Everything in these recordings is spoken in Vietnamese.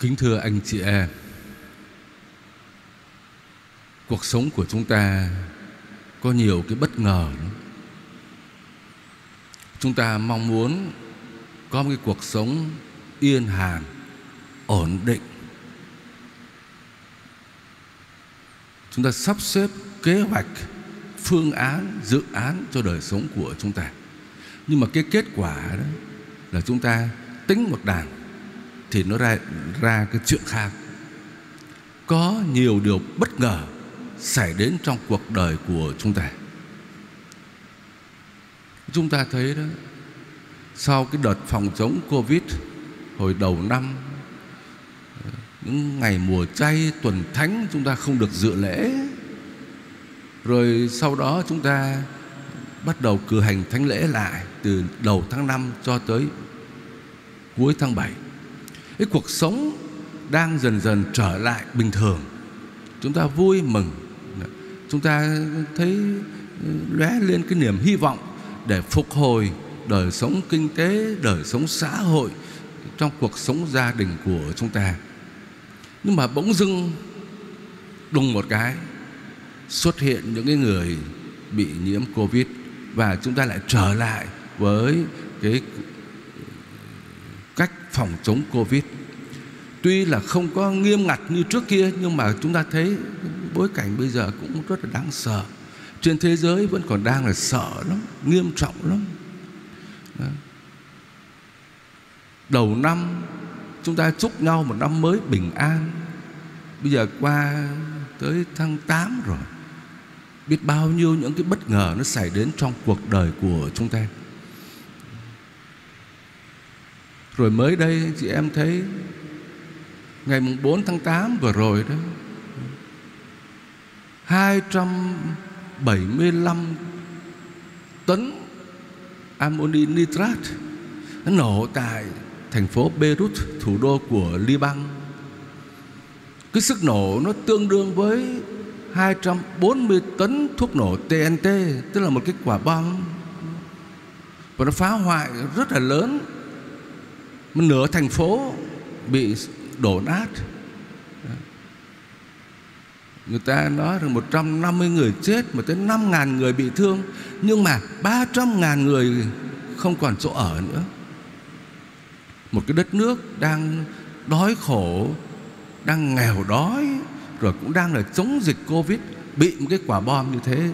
Kính thưa anh chị em Cuộc sống của chúng ta Có nhiều cái bất ngờ lắm. Chúng ta mong muốn Có một cái cuộc sống Yên hàn Ổn định. Chúng ta sắp xếp kế hoạch Phương án, dự án cho đời sống của chúng ta. Nhưng mà cái kết quả đó Là chúng ta tính một đàn thì nó ra ra cái chuyện khác. Có nhiều điều bất ngờ xảy đến trong cuộc đời của chúng ta. Chúng ta thấy đó, sau cái đợt phòng chống Covid hồi đầu năm, những ngày mùa chay, tuần thánh chúng ta không được dự lễ rồi sau đó chúng ta bắt đầu cử hành thánh lễ lại từ đầu tháng 5 cho tới cuối tháng 7 cái cuộc sống đang dần dần trở lại bình thường. Chúng ta vui mừng. Chúng ta thấy ừ, lóe lên cái niềm hy vọng để phục hồi đời sống kinh tế, đời sống xã hội trong cuộc sống gia đình của chúng ta. Nhưng mà bỗng dưng, đùng một cái, xuất hiện những cái người bị nhiễm covid và chúng ta lại trở lại với cái cách phòng chống Covid. Tuy là không có nghiêm ngặt như trước kia nhưng mà chúng ta thấy bối cảnh bây giờ cũng rất là đáng sợ. Trên thế giới vẫn còn đang là sợ lắm, nghiêm trọng lắm. Đó. Đầu năm chúng ta chúc nhau một năm mới bình an. Bây giờ qua tới tháng 8 rồi. Biết bao nhiêu những cái bất ngờ nó xảy đến trong cuộc đời của chúng ta. Rồi mới đây chị em thấy Ngày mùng 4 tháng 8 vừa rồi đó 275 tấn ammoni nitrat nó nổ tại thành phố Beirut, thủ đô của Liban. Cái sức nổ nó tương đương với 240 tấn thuốc nổ TNT, tức là một cái quả bom. Và nó phá hoại rất là lớn một nửa thành phố bị đổ nát. Người ta nói rằng 150 người chết, Mà tới 5 ngàn người bị thương. Nhưng mà 300 ngàn người Không còn chỗ ở nữa. Một cái đất nước Đang đói khổ, Đang nghèo đói, Rồi cũng đang là chống dịch Covid, Bị một cái quả bom như thế.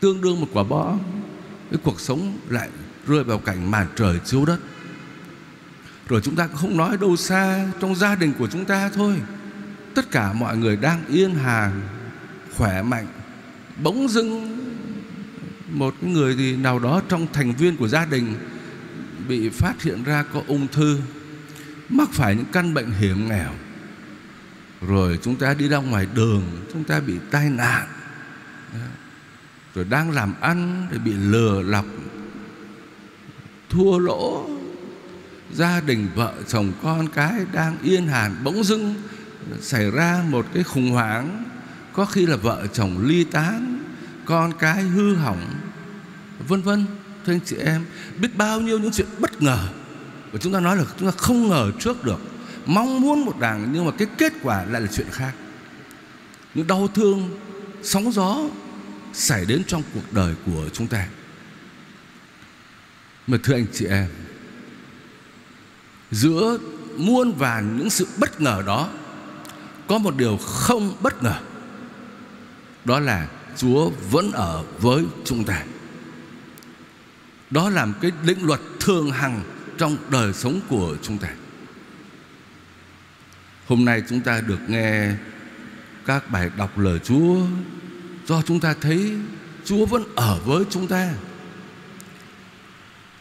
Tương đương một quả bom. Cái cuộc sống lại rơi vào cảnh màn trời chiếu đất. Rồi chúng ta cũng không nói đâu xa trong gia đình của chúng ta thôi. Tất cả mọi người đang yên hàng, khỏe mạnh, bỗng dưng một người thì nào đó trong thành viên của gia đình bị phát hiện ra có ung thư, mắc phải những căn bệnh hiểm nghèo. Rồi chúng ta đi ra ngoài đường, chúng ta bị tai nạn. Rồi đang làm ăn thì bị lừa lọc thua lỗ. Gia đình vợ chồng con cái đang yên hàn, bỗng dưng xảy ra một cái khủng hoảng. Có khi là vợ chồng ly tán, con cái hư hỏng. Vân vân, thưa anh chị em, biết bao nhiêu những chuyện bất ngờ. Và chúng ta nói là chúng ta không ngờ trước được. Mong muốn một đảng nhưng mà cái kết quả lại là chuyện khác. Những đau thương, sóng gió xảy đến trong cuộc đời của chúng ta mà thưa anh chị em, Giữa muôn vàn những sự bất ngờ đó, Có một điều không bất ngờ. Đó là Chúa vẫn ở với chúng ta. Đó là một cái định luật thường hằng Trong đời sống của chúng ta. Hôm nay chúng ta được nghe Các bài đọc lời Chúa, Do chúng ta thấy Chúa vẫn ở với chúng ta.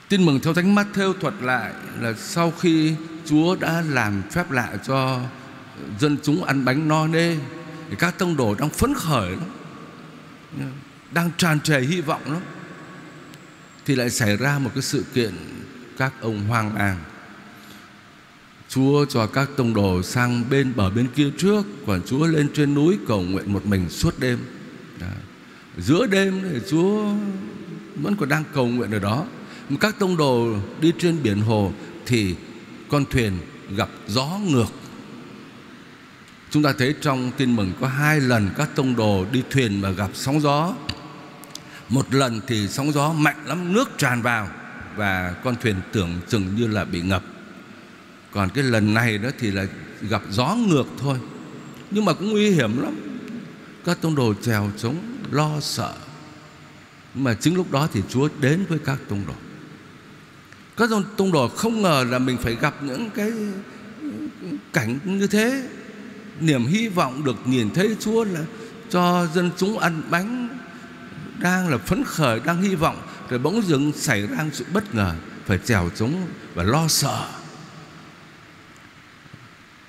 Tin mừng theo Thánh Matthew thuật lại là sau khi Chúa đã làm phép lạ cho dân chúng ăn bánh no nê, thì các tông đồ đang phấn khởi lắm. Đang tràn trề hy vọng lắm. Thì lại xảy ra một cái sự kiện các ông hoang mang. Chúa cho các tông đồ sang bên bờ bên kia trước, Còn Chúa lên trên núi cầu nguyện một mình suốt đêm. Đó. Giữa đêm thì Chúa vẫn còn đang cầu nguyện ở đó các tông đồ đi trên biển hồ thì con thuyền gặp gió ngược. Chúng ta thấy trong tin mừng có hai lần các tông đồ đi thuyền mà gặp sóng gió. Một lần thì sóng gió mạnh lắm, nước tràn vào Và con thuyền tưởng chừng như là bị ngập. Còn cái lần này đó thì là gặp gió ngược thôi. Nhưng mà cũng nguy hiểm lắm. Các tông đồ trèo trống, lo sợ. Nhưng mà chính lúc đó thì Chúa đến với các tông đồ. Các tông đồ không ngờ là mình phải gặp những cái cảnh như thế. Niềm hy vọng được nhìn thấy Chúa là cho dân chúng ăn bánh đang là phấn khởi, đang hy vọng, rồi bỗng dưng xảy ra sự bất ngờ, phải trèo chống và lo sợ.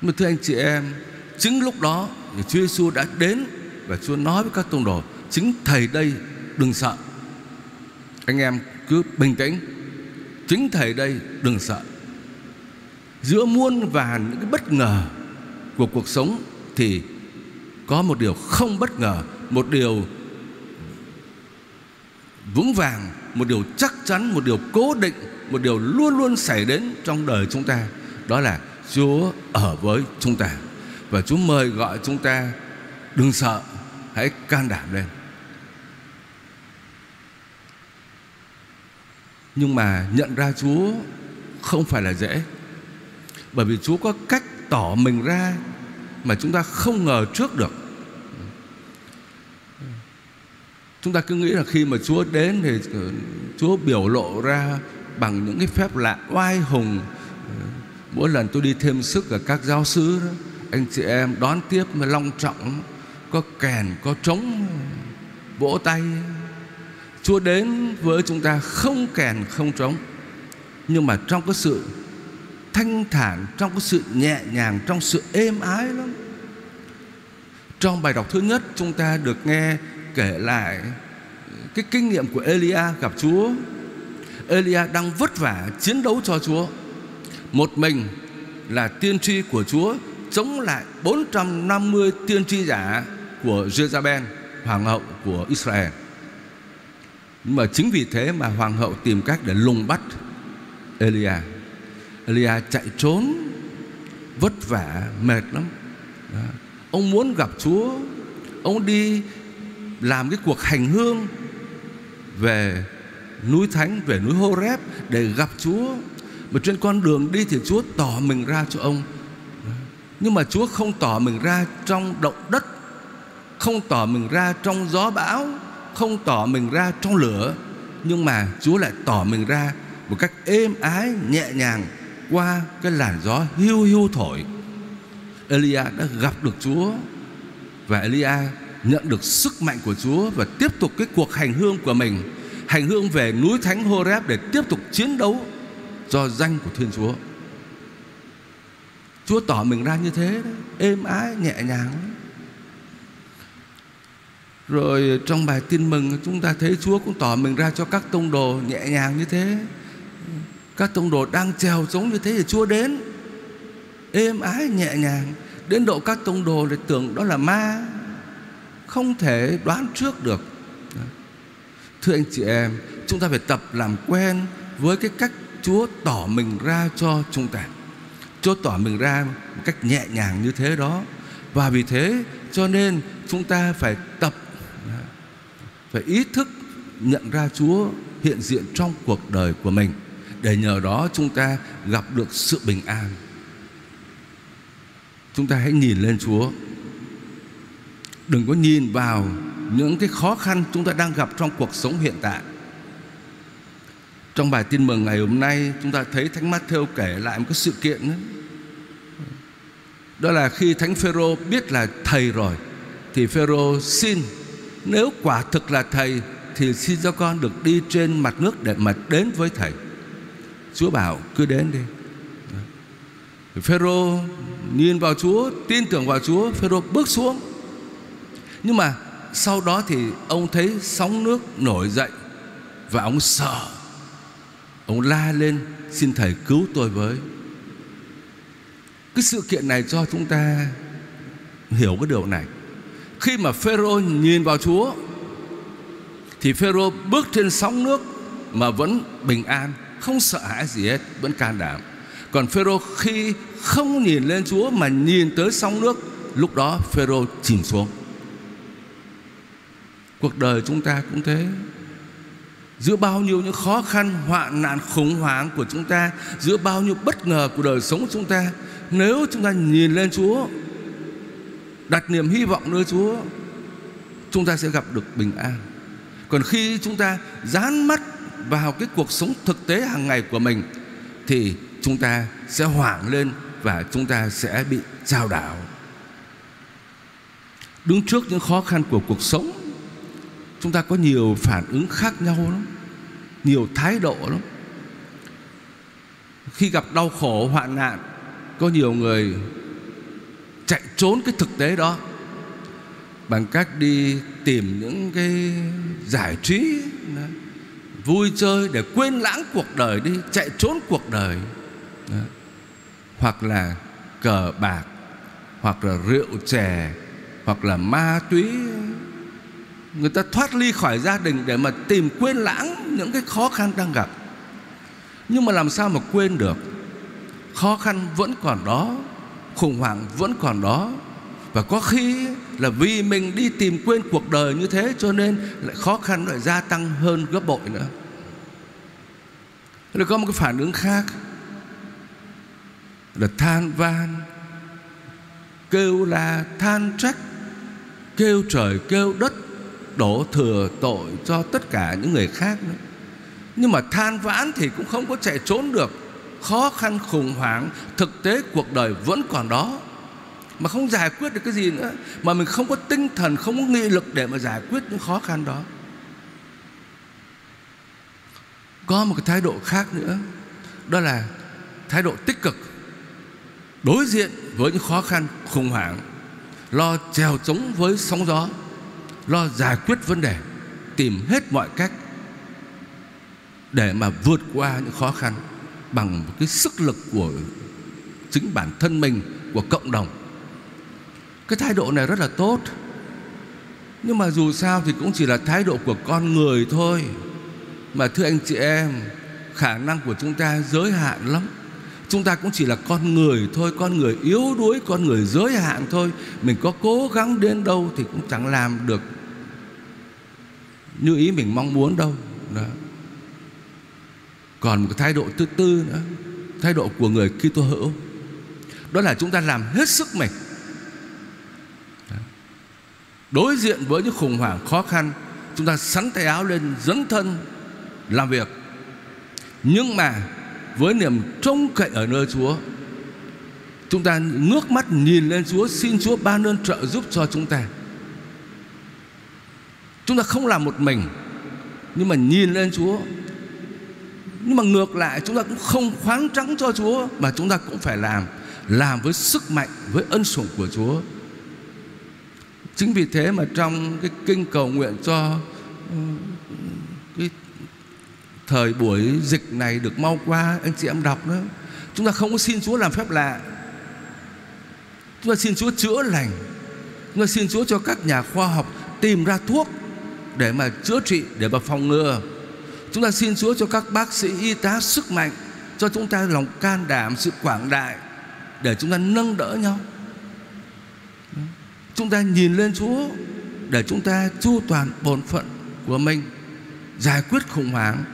Mà thưa anh chị em, chính lúc đó thì Chúa Giêsu đã đến và Chúa nói với các tông đồ, chính thầy đây, đừng sợ. Anh em cứ bình tĩnh chính thầy đây đừng sợ giữa muôn vàn những cái bất ngờ của cuộc sống thì có một điều không bất ngờ, một điều vững vàng, một điều chắc chắn, một điều cố định, một điều luôn luôn xảy đến trong đời chúng ta. Đó là Chúa ở với chúng ta. Và Chúa mời gọi chúng ta đừng sợ, hãy can đảm lên. Nhưng mà nhận ra Chúa không phải là dễ. Bởi vì Chúa có cách tỏ mình ra mà chúng ta không ngờ trước được. Chúng ta cứ nghĩ là khi mà Chúa đến thì ờ, Chúa biểu lộ ra bằng những cái phép lạ oai hùng. Mỗi lần tôi đi thêm sức ở các giáo sứ đó, anh chị em đón tiếp mà long trọng, có kèn, có trống, vỗ tay. Chúa đến với chúng ta không kèn không trống, nhưng mà trong cái sự thanh thản trong cái sự nhẹ nhàng trong sự êm ái lắm. Trong bài đọc thứ nhất chúng ta được nghe kể lại cái kinh nghiệm của Elia gặp Chúa. Elia đang vất vả chiến đấu cho Chúa. Một mình là tiên tri của Chúa chống lại 450 tiên tri giả của Jezabel hoàng hậu của Israel mà chính vì thế mà hoàng hậu tìm cách để lùng bắt Elia. Elia chạy trốn, Vất vả, mệt lắm. Đó. Ông muốn gặp Chúa, Ông đi làm cái cuộc hành hương Về núi Thánh, Về núi Horeb để gặp Chúa. Mà trên con đường đi thì Chúa tỏ mình ra cho ông. Nhưng mà Chúa không tỏ mình ra trong động đất, Không tỏ mình ra trong gió bão. Không tỏ mình ra trong lửa Nhưng mà Chúa lại tỏ mình ra Một cách êm ái, nhẹ nhàng qua cái làn gió hiu hiu thổi. Elia đã gặp được Chúa và Elia nhận được sức mạnh của Chúa và tiếp tục cái cuộc hành hương của mình hành hương về núi thánh Horeb để tiếp tục chiến đấu cho danh của Thiên Chúa. Chúa tỏ mình ra như thế đó, êm ái nhẹ nhàng rồi trong bài tin mừng, chúng ta thấy Chúa cũng tỏ mình ra cho các tông đồ nhẹ nhàng như thế. Các tông đồ đang trèo trống như thế thì Chúa đến. Êm ái, nhẹ nhàng. Đến độ các tông đồ lại tưởng đó là ma. Không thể đoán trước được. Thưa anh chị em, Chúng ta phải tập làm quen Với cái cách Chúa tỏ mình ra cho chúng ta. Chúa tỏ mình ra một cách nhẹ nhàng như thế đó. Và vì thế, cho nên chúng ta phải tập phải ý thức nhận ra Chúa hiện diện trong cuộc đời của mình, để nhờ đó chúng ta gặp được sự bình an. Chúng ta hãy nhìn lên Chúa. Đừng có nhìn vào những cái khó khăn chúng ta đang gặp trong cuộc sống hiện tại. Trong bài tin mừng ngày hôm nay, chúng ta thấy Thánh Matthew kể lại một cái sự kiện đó. Đó là khi Thánh Phêrô biết là thầy rồi, thì Phêrô xin nếu quả thực là thầy, thì xin cho con được đi trên mặt nước để mà đến với thầy. Chúa bảo, cứ đến đi. Phêrô nhìn vào Chúa, Tin tưởng vào Chúa, Phêrô bước xuống. Nhưng mà sau đó thì ông thấy sóng nước nổi dậy Và ông sợ. Ông la lên, Xin thầy cứu tôi với. Cái sự kiện này cho chúng ta Hiểu cái điều này. Khi mà Phêrô nhìn vào Chúa Thì Phêrô bước trên sóng nước Mà vẫn bình an không sợ hãi gì hết Vẫn can đảm Còn Phêrô khi không nhìn lên Chúa mà nhìn tới sóng nước, lúc đó Phêrô chìm xuống. Cuộc đời chúng ta cũng thế Giữa bao nhiêu những khó khăn Hoạn nạn khủng hoảng của chúng ta Giữa bao nhiêu bất ngờ của đời sống của chúng ta Nếu chúng ta nhìn lên Chúa Đặt niềm hy vọng nơi Chúa, Chúng ta sẽ gặp được bình an. Còn khi chúng ta dán mắt vào cái cuộc sống thực tế hàng ngày của mình, Thì chúng ta sẽ hoảng lên Và chúng ta sẽ bị trao đảo. Đứng trước những khó khăn của cuộc sống, Chúng ta có nhiều phản ứng khác nhau lắm, Nhiều thái độ lắm. Khi gặp đau khổ, hoạn nạn, Có nhiều người chạy trốn cái thực tế đó. Bằng cách đi tìm những cái giải trí Vui chơi để quên lãng cuộc đời đi, Chạy trốn cuộc đời, đó. Hoặc là cờ bạc, Hoặc là rượu chè, Hoặc là ma túy. Người ta thoát ly khỏi gia đình Để mà tìm quên lãng Những cái khó khăn đang gặp. Nhưng mà làm sao mà quên được? Khó khăn vẫn còn đó. Khủng hoảng vẫn còn đó. Và có khi là vì mình đi tìm quên cuộc đời như thế Cho nên lại khó khăn lại gia tăng hơn gấp bội nữa. Rồi có một cái phản ứng khác. Là than van, Kêu là than trách, Kêu trời, kêu đất, đổ thừa tội cho tất cả những người khác nữa. Nhưng mà than vãn thì cũng không có chạy trốn được. Khó khăn khủng hoảng, Thực tế cuộc đời vẫn còn đó. Mà không giải quyết được cái gì nữa, Mà mình không có tinh thần, Không có nghị lực để mà giải quyết những khó khăn đó. Có một cái thái độ khác nữa, Đó là thái độ tích cực, Đối diện với những khó khăn, khủng hoảng, Lo trèo chống với sóng gió, lo giải quyết vấn đề, tìm hết mọi cách để mà vượt qua những khó khăn bằng một cái sức lực của chính bản thân mình, của cộng đồng. Cái thái độ này rất là tốt. Nhưng mà dù sao thì cũng chỉ là thái độ của con người thôi. Mà thưa anh chị em, khả năng của chúng ta giới hạn lắm. Chúng ta cũng chỉ là con người thôi, con người yếu đuối, con người giới hạn thôi. Mình có cố gắng đến đâu thì cũng chẳng làm được như ý mình mong muốn đâu. Đó còn một cái thái độ thứ tư nữa, thái độ của người Kitô hữu, đó là chúng ta làm hết sức mình. Đối diện với những khủng hoảng khó khăn, chúng ta sắn tay áo lên, dấn thân, làm việc. Nhưng mà với niềm trông cậy ở nơi Chúa, Chúng ta ngước mắt nhìn lên Chúa, Xin Chúa ban ơn trợ giúp cho chúng ta. Chúng ta không làm một mình, Nhưng mà nhìn lên Chúa nhưng mà ngược lại, Chúng ta cũng không khoáng trắng cho Chúa, Mà chúng ta cũng phải làm Làm với sức mạnh, Với ân sủng của Chúa. Chính vì thế mà trong cái kinh cầu nguyện cho cái thời buổi dịch này được mau qua, anh chị em đọc nữa chúng ta không có xin Chúa làm phép lạ. Chúng ta xin Chúa chữa lành. Chúng ta xin Chúa cho các nhà khoa học tìm ra thuốc để mà chữa trị, để mà phòng ngừa chúng ta xin Chúa cho các bác sĩ, y tá sức mạnh, cho chúng ta lòng can đảm, sự quảng đại, để chúng ta nâng đỡ nhau. Chúng ta nhìn lên Chúa, để chúng ta chu toàn bổn phận của mình, giải quyết khủng hoảng,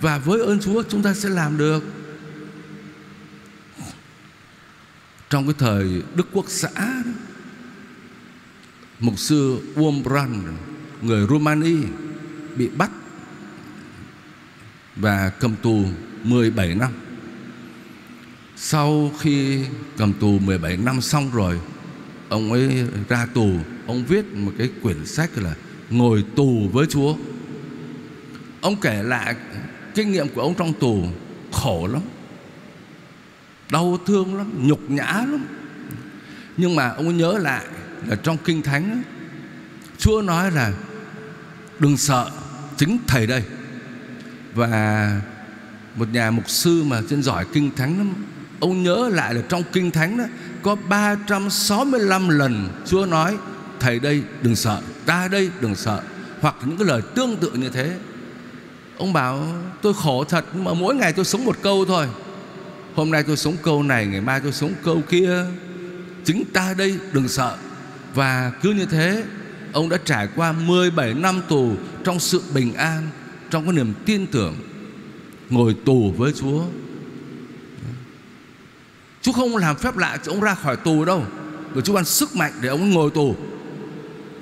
và với ơn Chúa chúng ta sẽ làm được. Trong cái thời Đức Quốc xã, Mục sư Wombrand người Romani, bị bắt và cầm tù 17 năm. Sau khi cầm tù 17 năm xong rồi, ông ấy ra tù, ông viết một cái quyển sách là Ngồi tù với Chúa. Ông kể lại kinh nghiệm của ông trong tù khổ lắm. Đau thương lắm, nhục nhã lắm. Nhưng mà ông nhớ lại là trong kinh thánh Chúa nói là Đừng sợ Chính thầy đây và một nhà mục sư mà trên giỏi kinh thánh lắm. Ông nhớ lại là trong kinh thánh đó, Có 365 lần Chúa nói, Thầy đây, đừng sợ. Ta đây, đừng sợ. Hoặc những cái lời tương tự như thế. Ông bảo, tôi khổ thật, Nhưng mà mỗi ngày tôi sống một câu thôi. Hôm nay tôi sống câu này, Ngày mai tôi sống câu kia. Chính ta đây, đừng sợ. Và cứ như thế, Ông đã trải qua 17 năm tù Trong sự bình an. Trong cái niềm tin tưởng, Ngồi tù với Chúa. Chúa không làm phép lạ cho ông ra khỏi tù đâu Rồi Chúa ban sức mạnh để ông ngồi tù.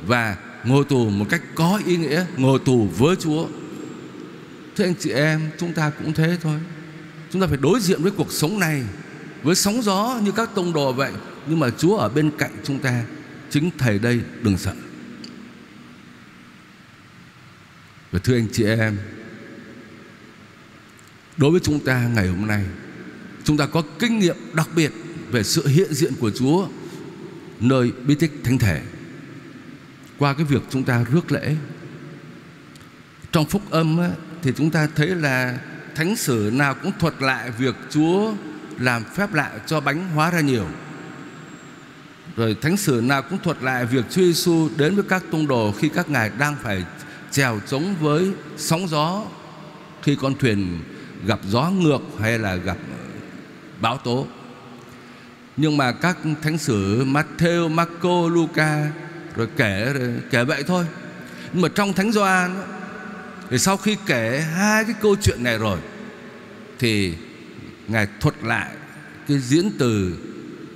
Và ngồi tù một cách có ý nghĩa, Ngồi tù với Chúa. Thưa anh chị em, Chúng ta cũng thế thôi. Chúng ta phải đối diện với cuộc sống này, Với sóng gió như các tông đồ vậy. Nhưng mà Chúa ở bên cạnh chúng ta, Chính Thầy đây đừng sợ. Và thưa anh chị em Đối với chúng ta ngày hôm nay Chúng ta có kinh nghiệm đặc biệt Về sự hiện diện của Chúa Nơi bí tích thánh thể. Qua cái việc chúng ta rước lễ Trong phúc âm ấy, Thì chúng ta thấy là Thánh sử nào cũng thuật lại Việc Chúa làm phép lạ cho bánh hóa ra nhiều. Rồi thánh sử nào cũng thuật lại Việc Chúa Giêsu đến với các tông đồ Khi các ngài đang phải chèo chống với sóng gió Khi con thuyền gặp gió ngược hay là gặp ờ, bão tố. Nhưng mà các thánh sử Matthew, Marco, Luca rồi kể rồi kể vậy thôi. Nhưng mà trong thánh Gioan thì sau khi kể hai cái câu chuyện này rồi thì ngài thuật lại cái diễn từ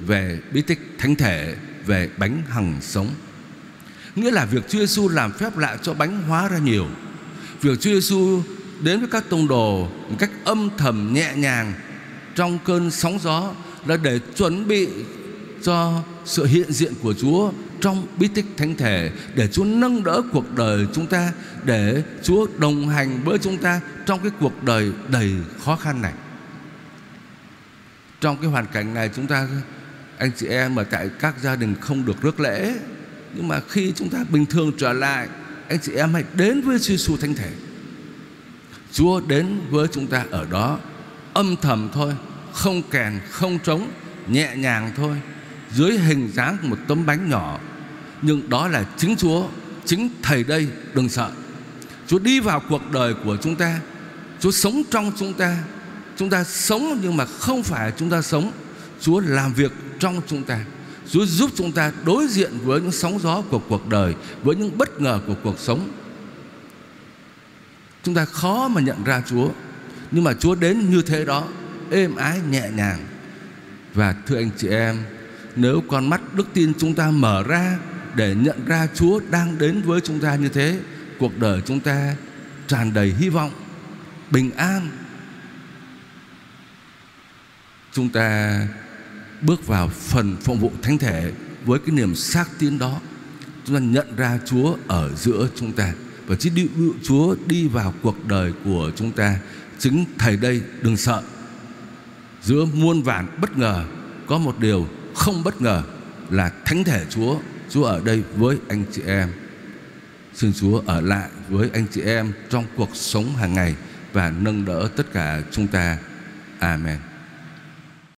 về bí tích thánh thể về bánh hằng sống nghĩa là việc Chúa Giêsu làm phép lạ cho bánh hóa ra nhiều việc Chúa Giêsu đến với các tông đồ một cách âm thầm, nhẹ nhàng, trong cơn sóng gió là để chuẩn bị cho sự hiện diện của Chúa trong bí tích thánh thể, để Chúa nâng đỡ cuộc đời chúng ta, để Chúa đồng hành với chúng ta trong cái cuộc đời đầy khó khăn này. Trong cái hoàn cảnh này chúng ta, anh chị em mà tại các gia đình không được rước lễ nhưng mà khi chúng ta bình thường trở lại, anh chị em hãy đến với Chúa Giêsu thánh thể. Chúa đến với chúng ta ở đó, âm thầm thôi, không kèn, không trống, nhẹ nhàng thôi, dưới hình dáng một tấm bánh nhỏ. Nhưng đó là chính Chúa, chính thầy đây, đừng sợ. Chúa đi vào cuộc đời của chúng ta, Chúa sống trong chúng ta. Chúng ta sống nhưng mà không phải chúng ta sống, Chúa làm việc trong chúng ta. Chúa giúp chúng ta đối diện với những sóng gió của cuộc đời, với những bất ngờ của cuộc sống. Chúng ta khó mà nhận ra Chúa, nhưng mà Chúa đến như thế đó, êm ái, nhẹ nhàng. Và thưa anh chị em, nếu con mắt đức tin chúng ta mở ra để nhận ra Chúa đang đến với chúng ta như thế, cuộc đời chúng ta tràn đầy hy vọng, bình an. Chúng ta bước vào phần phụng vụ thánh thể với cái niềm xác tín đó, chúng ta nhận ra Chúa ở giữa chúng ta. Và chỉ đi Chúa đi vào cuộc đời của chúng ta. Chính thầy đây, đừng sợ. Giữa muôn vàn bất ngờ, có một điều không bất ngờ là thánh thể Chúa. Chúa ở đây với anh chị em. Xin Chúa ở lại với anh chị em trong cuộc sống hàng ngày và nâng đỡ tất cả chúng ta. Amen.